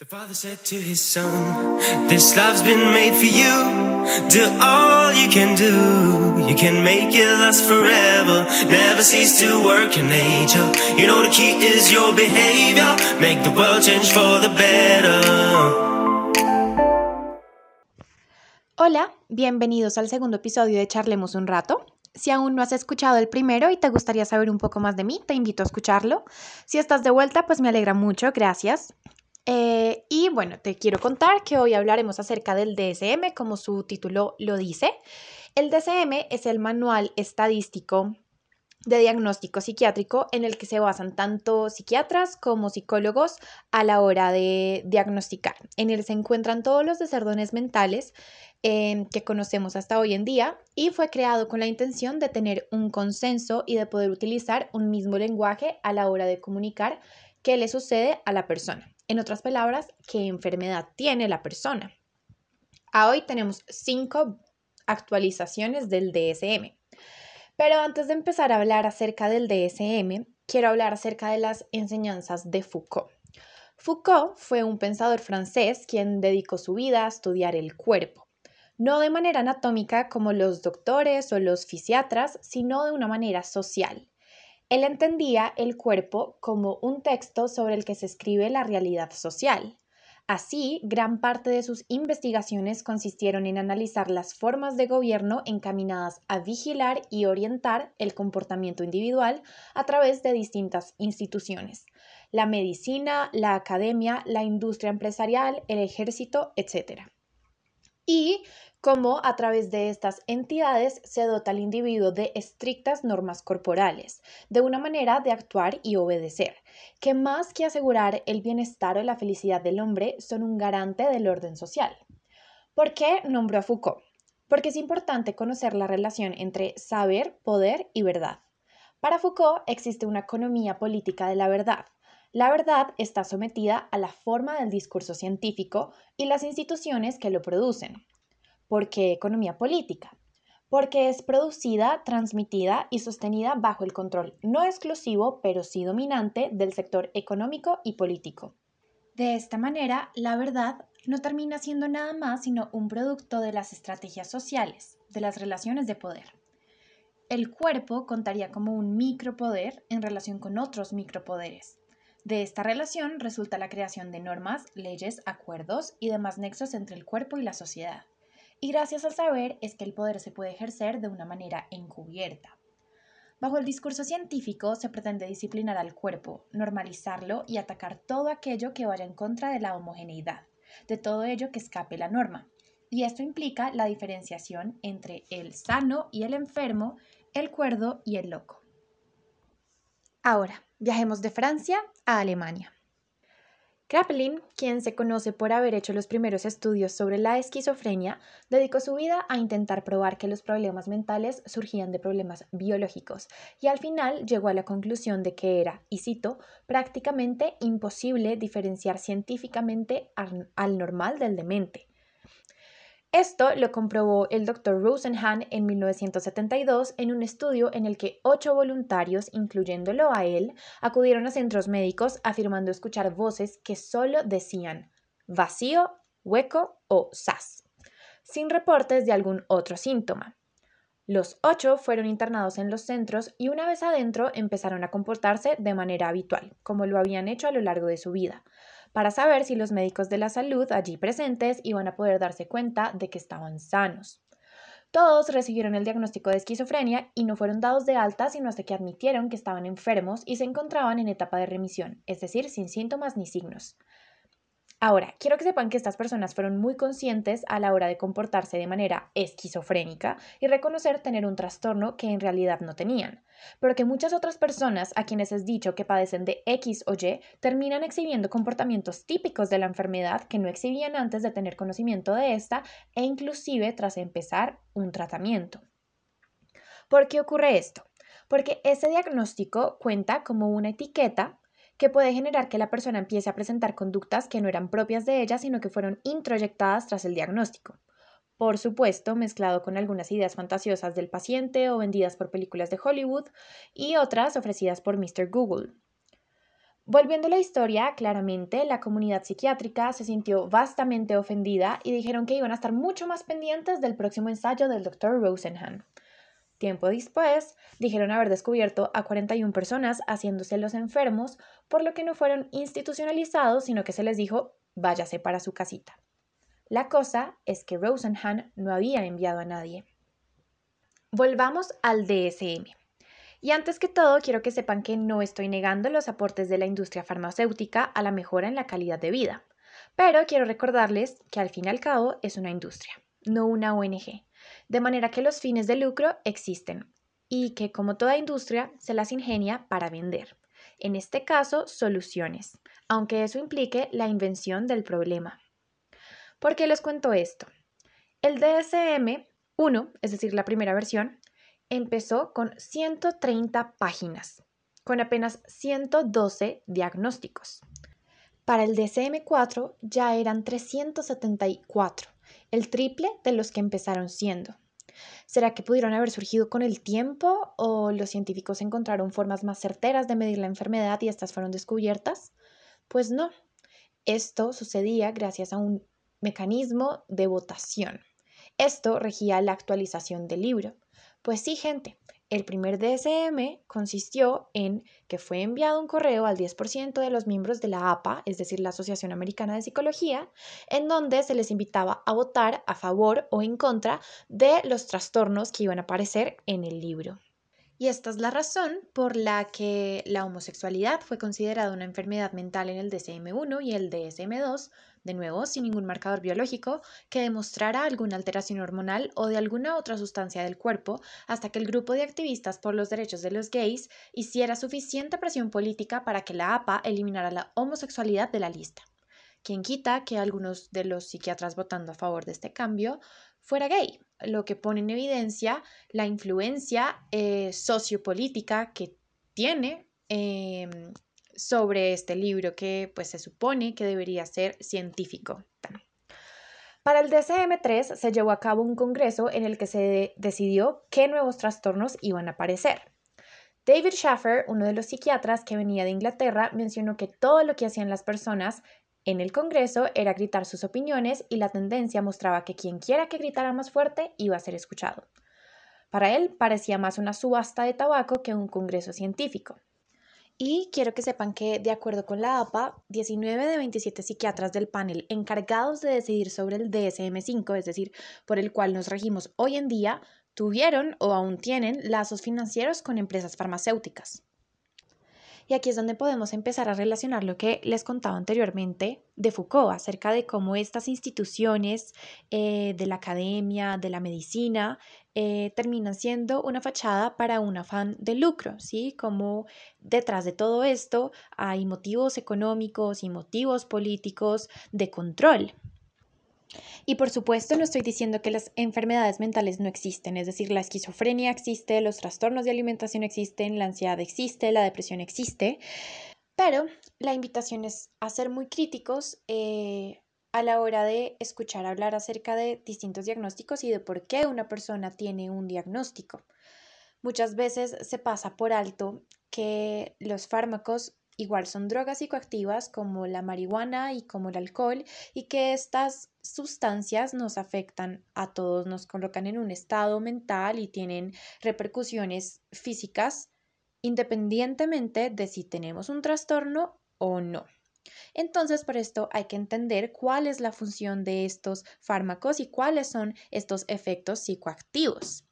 The father said to his son, This love's been made for you. Do all you can do. You can make it last forever. Never cease to work in nature. You know the key is your behavior. Make the world change for the better. Hola, bienvenidos al segundo episodio de Charlemos un rato. Si aún no has escuchado el primero y te gustaría saber un poco más de mí, te invito a escucharlo. Si estás de vuelta, pues me alegra mucho, gracias. Eh, y bueno, te quiero contar que hoy hablaremos acerca del DSM, como su título lo dice. El DSM es el manual estadístico de diagnóstico psiquiátrico en el que se basan tanto psiquiatras como psicólogos a la hora de diagnosticar. En él se encuentran todos los desórdenes mentales eh, que conocemos hasta hoy en día y fue creado con la intención de tener un consenso y de poder utilizar un mismo lenguaje a la hora de comunicar qué le sucede a la persona. En otras palabras, qué enfermedad tiene la persona. A hoy tenemos cinco actualizaciones del DSM. Pero antes de empezar a hablar acerca del DSM, quiero hablar acerca de las enseñanzas de Foucault. Foucault fue un pensador francés quien dedicó su vida a estudiar el cuerpo, no de manera anatómica como los doctores o los fisiatras, sino de una manera social. Él entendía el cuerpo como un texto sobre el que se escribe la realidad social. Así, gran parte de sus investigaciones consistieron en analizar las formas de gobierno encaminadas a vigilar y orientar el comportamiento individual a través de distintas instituciones, la medicina, la academia, la industria empresarial, el ejército, etc. Y cómo a través de estas entidades se dota al individuo de estrictas normas corporales, de una manera de actuar y obedecer, que más que asegurar el bienestar o la felicidad del hombre, son un garante del orden social. ¿Por qué nombró a Foucault? Porque es importante conocer la relación entre saber, poder y verdad. Para Foucault existe una economía política de la verdad, la verdad está sometida a la forma del discurso científico y las instituciones que lo producen. ¿Por qué economía política? Porque es producida, transmitida y sostenida bajo el control no exclusivo, pero sí dominante del sector económico y político. De esta manera, la verdad no termina siendo nada más sino un producto de las estrategias sociales, de las relaciones de poder. El cuerpo contaría como un micropoder en relación con otros micropoderes. De esta relación resulta la creación de normas, leyes, acuerdos y demás nexos entre el cuerpo y la sociedad y gracias al saber es que el poder se puede ejercer de una manera encubierta. Bajo el discurso científico se pretende disciplinar al cuerpo, normalizarlo y atacar todo aquello que vaya en contra de la homogeneidad, de todo ello que escape la norma. Y esto implica la diferenciación entre el sano y el enfermo, el cuerdo y el loco. Ahora, viajemos de Francia a Alemania. Kraepelin, quien se conoce por haber hecho los primeros estudios sobre la esquizofrenia, dedicó su vida a intentar probar que los problemas mentales surgían de problemas biológicos y al final llegó a la conclusión de que era, y cito, prácticamente imposible diferenciar científicamente al normal del demente. Esto lo comprobó el Dr. Rosenhan en 1972 en un estudio en el que ocho voluntarios, incluyéndolo a él, acudieron a centros médicos afirmando escuchar voces que solo decían vacío, hueco o sas, sin reportes de algún otro síntoma. Los ocho fueron internados en los centros y una vez adentro empezaron a comportarse de manera habitual, como lo habían hecho a lo largo de su vida, para saber si los médicos de la salud allí presentes iban a poder darse cuenta de que estaban sanos. Todos recibieron el diagnóstico de esquizofrenia y no fueron dados de alta sino hasta que admitieron que estaban enfermos y se encontraban en etapa de remisión, es decir, sin síntomas ni signos. Ahora, quiero que sepan que estas personas fueron muy conscientes a la hora de comportarse de manera esquizofrénica y reconocer tener un trastorno que en realidad no tenían, pero que muchas otras personas a quienes es dicho que padecen de X o Y terminan exhibiendo comportamientos típicos de la enfermedad que no exhibían antes de tener conocimiento de esta e inclusive tras empezar un tratamiento. ¿Por qué ocurre esto? Porque ese diagnóstico cuenta como una etiqueta que puede generar que la persona empiece a presentar conductas que no eran propias de ella, sino que fueron introyectadas tras el diagnóstico. Por supuesto, mezclado con algunas ideas fantasiosas del paciente o vendidas por películas de Hollywood y otras ofrecidas por Mr. Google. Volviendo a la historia, claramente la comunidad psiquiátrica se sintió vastamente ofendida y dijeron que iban a estar mucho más pendientes del próximo ensayo del Dr. Rosenhan. Tiempo después, dijeron haber descubierto a 41 personas haciéndose los enfermos, por lo que no fueron institucionalizados, sino que se les dijo váyase para su casita. La cosa es que Rosenhan no había enviado a nadie. Volvamos al DSM. Y antes que todo, quiero que sepan que no estoy negando los aportes de la industria farmacéutica a la mejora en la calidad de vida, pero quiero recordarles que al fin y al cabo es una industria, no una ONG, de manera que los fines de lucro existen y que como toda industria se las ingenia para vender, en este caso soluciones, aunque eso implique la invención del problema. ¿Por qué les cuento esto? El DSM 1, es decir, la primera versión, empezó con 130 páginas, con apenas 112 diagnósticos. Para el DCM4 ya eran 374, el triple de los que empezaron siendo. ¿Será que pudieron haber surgido con el tiempo o los científicos encontraron formas más certeras de medir la enfermedad y estas fueron descubiertas? Pues no. Esto sucedía gracias a un mecanismo de votación. Esto regía la actualización del libro. Pues sí, gente, el primer DSM consistió en que fue enviado un correo al 10% de los miembros de la APA, es decir, la Asociación Americana de Psicología, en donde se les invitaba a votar a favor o en contra de los trastornos que iban a aparecer en el libro. Y esta es la razón por la que la homosexualidad fue considerada una enfermedad mental en el DSM-1 y el DSM-2 de nuevo sin ningún marcador biológico que demostrara alguna alteración hormonal o de alguna otra sustancia del cuerpo, hasta que el grupo de activistas por los derechos de los gays hiciera suficiente presión política para que la APA eliminara la homosexualidad de la lista. Quien quita que algunos de los psiquiatras votando a favor de este cambio fuera gay, lo que pone en evidencia la influencia eh, sociopolítica que tiene em, sobre este libro que pues se supone que debería ser científico. Para el DSM-3 se llevó a cabo un congreso en el que se decidió qué nuevos trastornos iban a aparecer. David Schaffer, uno de los psiquiatras que venía de Inglaterra, mencionó que todo lo que hacían las personas en el Congreso era gritar sus opiniones y la tendencia mostraba que quien quiera que gritara más fuerte iba a ser escuchado. Para él parecía más una subasta de tabaco que un congreso científico. Y quiero que sepan que, de acuerdo con la APA, 19 de 27 psiquiatras del panel encargados de decidir sobre el DSM-5, es decir, por el cual nos regimos hoy en día, tuvieron o aún tienen lazos financieros con empresas farmacéuticas. Y aquí es donde podemos empezar a relacionar lo que les contaba anteriormente de Foucault acerca de cómo estas instituciones eh, de la academia, de la medicina, eh, terminan siendo una fachada para un afán de lucro, ¿sí? Como detrás de todo esto hay motivos económicos y motivos políticos de control. Y por supuesto no estoy diciendo que las enfermedades mentales no existen, es decir, la esquizofrenia existe, los trastornos de alimentación existen, la ansiedad existe, la depresión existe, pero la invitación es a ser muy críticos eh, a la hora de escuchar hablar acerca de distintos diagnósticos y de por qué una persona tiene un diagnóstico. Muchas veces se pasa por alto que los fármacos igual son drogas psicoactivas como la marihuana y como el alcohol y que estas sustancias nos afectan a todos, nos colocan en un estado mental y tienen repercusiones físicas independientemente de si tenemos un trastorno o no. Entonces, por esto hay que entender cuál es la función de estos fármacos y cuáles son estos efectos psicoactivos.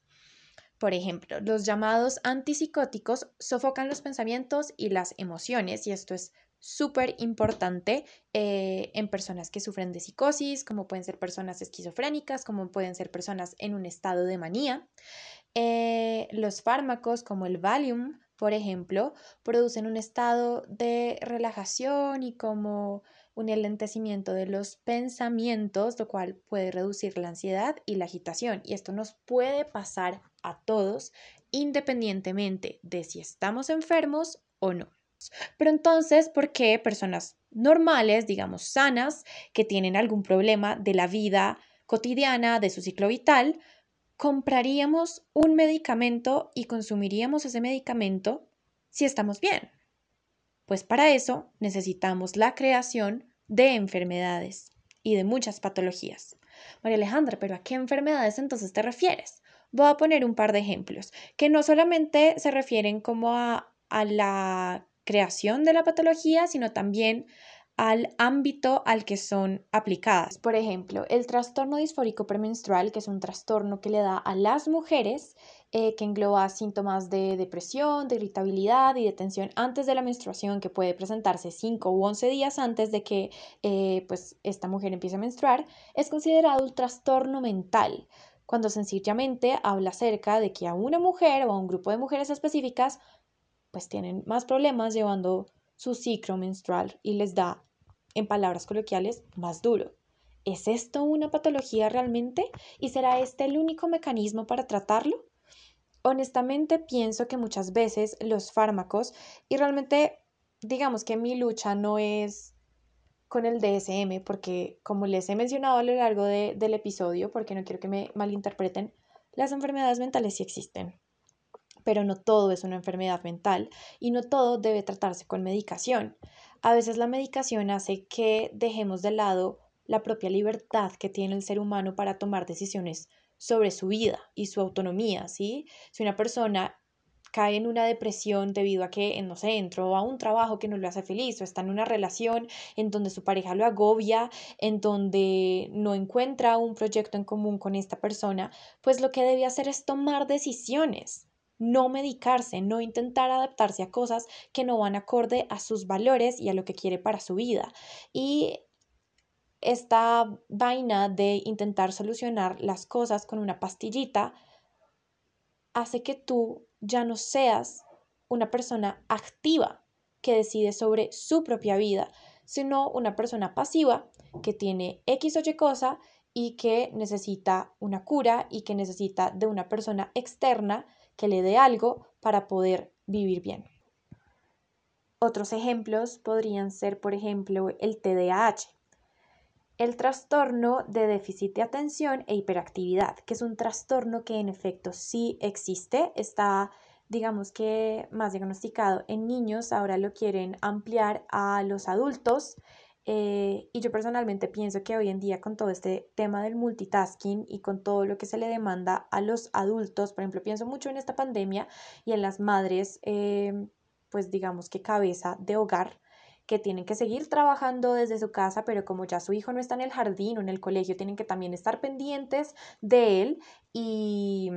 Por ejemplo, los llamados antipsicóticos sofocan los pensamientos y las emociones y esto es súper importante eh, en personas que sufren de psicosis, como pueden ser personas esquizofrénicas, como pueden ser personas en un estado de manía. Eh, los fármacos como el Valium, por ejemplo, producen un estado de relajación y como un enlentecimiento de los pensamientos, lo cual puede reducir la ansiedad y la agitación. Y esto nos puede pasar a todos, independientemente de si estamos enfermos o no. Pero entonces, ¿por qué personas normales, digamos sanas, que tienen algún problema de la vida cotidiana, de su ciclo vital, compraríamos un medicamento y consumiríamos ese medicamento si estamos bien? Pues para eso necesitamos la creación de enfermedades y de muchas patologías. María Alejandra, pero ¿a qué enfermedades entonces te refieres? Voy a poner un par de ejemplos que no solamente se refieren como a, a la creación de la patología, sino también al ámbito al que son aplicadas. Por ejemplo, el trastorno disfórico premenstrual, que es un trastorno que le da a las mujeres, eh, que engloba síntomas de depresión, de irritabilidad y de tensión antes de la menstruación, que puede presentarse 5 u 11 días antes de que eh, pues, esta mujer empiece a menstruar, es considerado un trastorno mental cuando sencillamente habla acerca de que a una mujer o a un grupo de mujeres específicas pues tienen más problemas llevando su ciclo menstrual y les da, en palabras coloquiales, más duro. ¿Es esto una patología realmente? ¿Y será este el único mecanismo para tratarlo? Honestamente pienso que muchas veces los fármacos, y realmente digamos que mi lucha no es con el DSM, porque como les he mencionado a lo largo del episodio, porque no quiero que me malinterpreten, las enfermedades mentales sí existen pero no todo es una enfermedad mental y no todo debe tratarse con medicación. A veces la medicación hace que dejemos de lado la propia libertad que tiene el ser humano para tomar decisiones sobre su vida y su autonomía, ¿sí? Si una persona cae en una depresión debido a que, no sé, entró a un trabajo que no lo hace feliz o está en una relación en donde su pareja lo agobia, en donde no encuentra un proyecto en común con esta persona, pues lo que debe hacer es tomar decisiones, no medicarse, no intentar adaptarse a cosas que no van acorde a sus valores y a lo que quiere para su vida. Y esta vaina de intentar solucionar las cosas con una pastillita hace que tú ya no seas una persona activa que decide sobre su propia vida, sino una persona pasiva que tiene X o Y cosa y que necesita una cura y que necesita de una persona externa que le dé algo para poder vivir bien. Otros ejemplos podrían ser, por ejemplo, el TDAH, el trastorno de déficit de atención e hiperactividad, que es un trastorno que en efecto sí existe, está digamos que más diagnosticado en niños, ahora lo quieren ampliar a los adultos eh, y yo personalmente pienso que hoy en día con todo este tema del multitasking y con todo lo que se le demanda a los adultos, por ejemplo, pienso mucho en esta pandemia y en las madres, em, pues digamos que cabeza de hogar que tienen que seguir trabajando desde su casa, pero como ya su hijo no está en el jardín o en el colegio, tienen que también estar pendientes de él y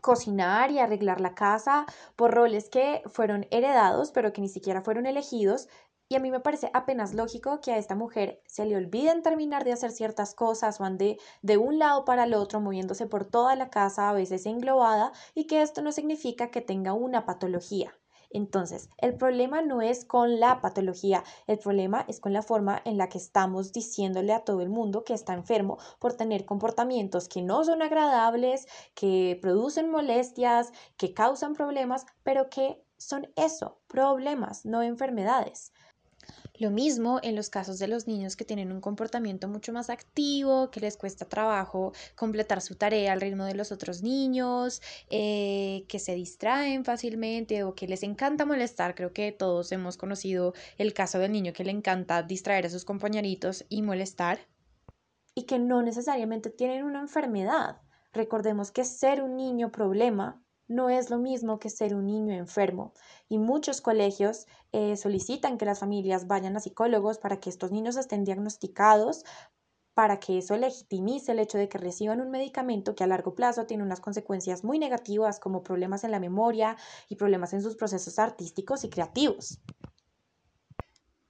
cocinar y arreglar la casa por roles que fueron heredados, pero que ni siquiera fueron elegidos, y a mí me parece apenas lógico que a esta mujer se le olviden terminar de hacer ciertas cosas o ande de un lado para el otro moviéndose por toda la casa, a veces englobada, y que esto no significa que tenga una patología. Entonces, el problema no es con la patología, el problema es con la forma en la que estamos diciéndole a todo el mundo que está enfermo por tener comportamientos que no son agradables, que producen molestias, que causan problemas, pero que son eso, problemas, no enfermedades. Lo mismo en los casos de los niños que tienen un comportamiento mucho más activo, que les cuesta trabajo completar su tarea al ritmo de los otros niños, eh, que se distraen fácilmente o que les encanta molestar. Creo que todos hemos conocido el caso del niño que le encanta distraer a sus compañeritos y molestar. Y que no necesariamente tienen una enfermedad. Recordemos que ser un niño problema no es lo mismo que ser un niño enfermo y muchos colegios eh, solicitan que las familias vayan a psicólogos para que estos niños estén diagnosticados, para que eso legitimice el hecho de que reciban un medicamento que a largo plazo tiene unas consecuencias muy negativas como problemas en la memoria y problemas en sus procesos artísticos y creativos.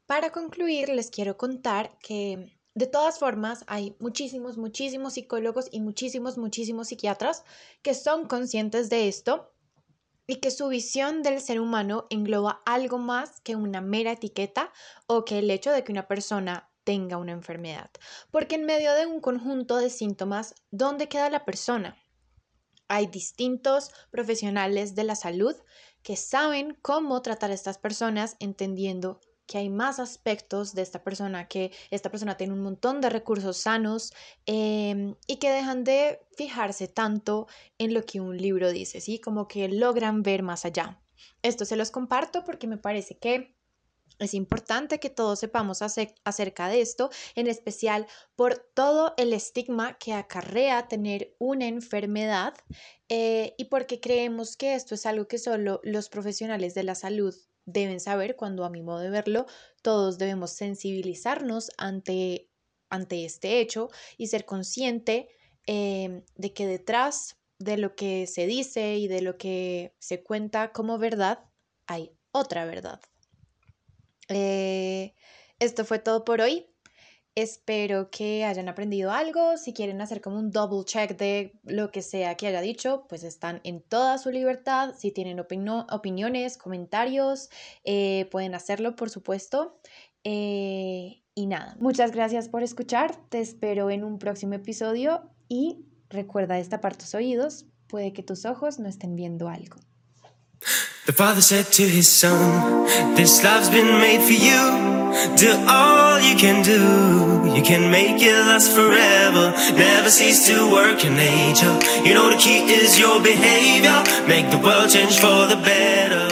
Para concluir, les quiero contar que de todas formas, hay muchísimos, muchísimos psicólogos y muchísimos, muchísimos psiquiatras que son conscientes de esto y que su visión del ser humano engloba algo más que una mera etiqueta o que el hecho de que una persona tenga una enfermedad. Porque en medio de un conjunto de síntomas, ¿dónde queda la persona? Hay distintos profesionales de la salud que saben cómo tratar a estas personas entendiendo que hay más aspectos de esta persona, que esta persona tiene un montón de recursos sanos em, y que dejan de fijarse tanto en lo que un libro dice, ¿sí? Como que logran ver más allá. Esto se los comparto porque me parece que Es importante que todos sepamos acerca de esto, en especial por todo el estigma que acarrea tener una enfermedad eh, y porque creemos que esto es algo que solo los profesionales de la salud deben saber, cuando a mi modo de verlo, todos debemos sensibilizarnos ante, ante este hecho y ser consciente eh, de que detrás de lo que se dice y de lo que se cuenta como verdad hay otra verdad. Eh, esto fue todo por hoy. Espero que hayan aprendido algo. Si quieren hacer como un double check de lo que sea que haya dicho, pues están en toda su libertad. Si tienen opiniones, comentarios, eh, pueden hacerlo, por supuesto. Eh, y nada, muchas gracias por escuchar. Te espero en un próximo episodio y recuerda destapar tus oídos. Puede que tus ojos no estén viendo algo. The father said to his son, This love's been made for you. Do all you can do. You can make it last forever. Never cease to work in nature. You know the key is your behavior. Make the world change for the better.